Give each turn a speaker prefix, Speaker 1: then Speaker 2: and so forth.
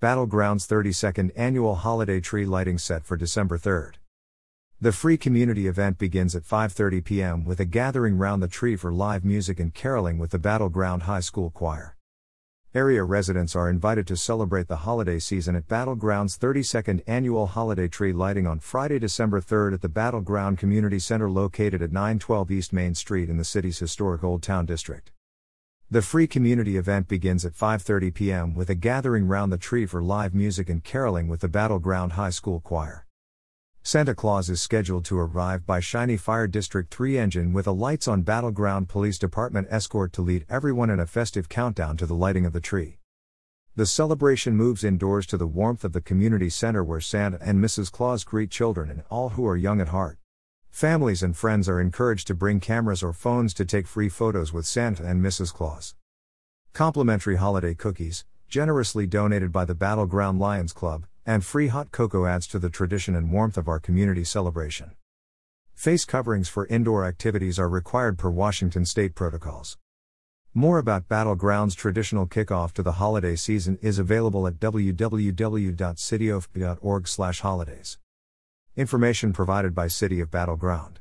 Speaker 1: Battle Ground's 32nd Annual Holiday Tree Lighting Set for December 3rd. The free community event begins at 5:30 p.m. with a gathering round the tree for live music and caroling with the Battle Ground High School Choir. Area residents are invited to celebrate the holiday season at Battle Ground's 32nd annual holiday tree lighting on Friday, December 3rd at the Battle Ground Community Center located at 912 East Main Street in the city's historic Old Town District. The free community event begins at 5:30 p.m. with a gathering round the tree for live music and caroling with the Battle Ground High School Choir. Santa Claus is scheduled to arrive by Shiny Fire District 3 engine with a lights on Battle Ground Police Department escort to lead everyone in a festive countdown to the lighting of the tree. The celebration moves indoors to the warmth of the community center where Santa and Mrs. Claus greet children and all who are young at heart. Families and friends are encouraged to bring cameras or phones to take free photos with Santa and Mrs. Claus. Complimentary holiday cookies, generously donated by the Battle Ground Lions Club, and free hot cocoa adds to the tradition and warmth of our community celebration. Face coverings for indoor activities are required per Washington state protocols. More about Battle Ground's traditional kickoff to the holiday season is available at www.cityofp.org/holidays. Information provided by City of Battle Ground.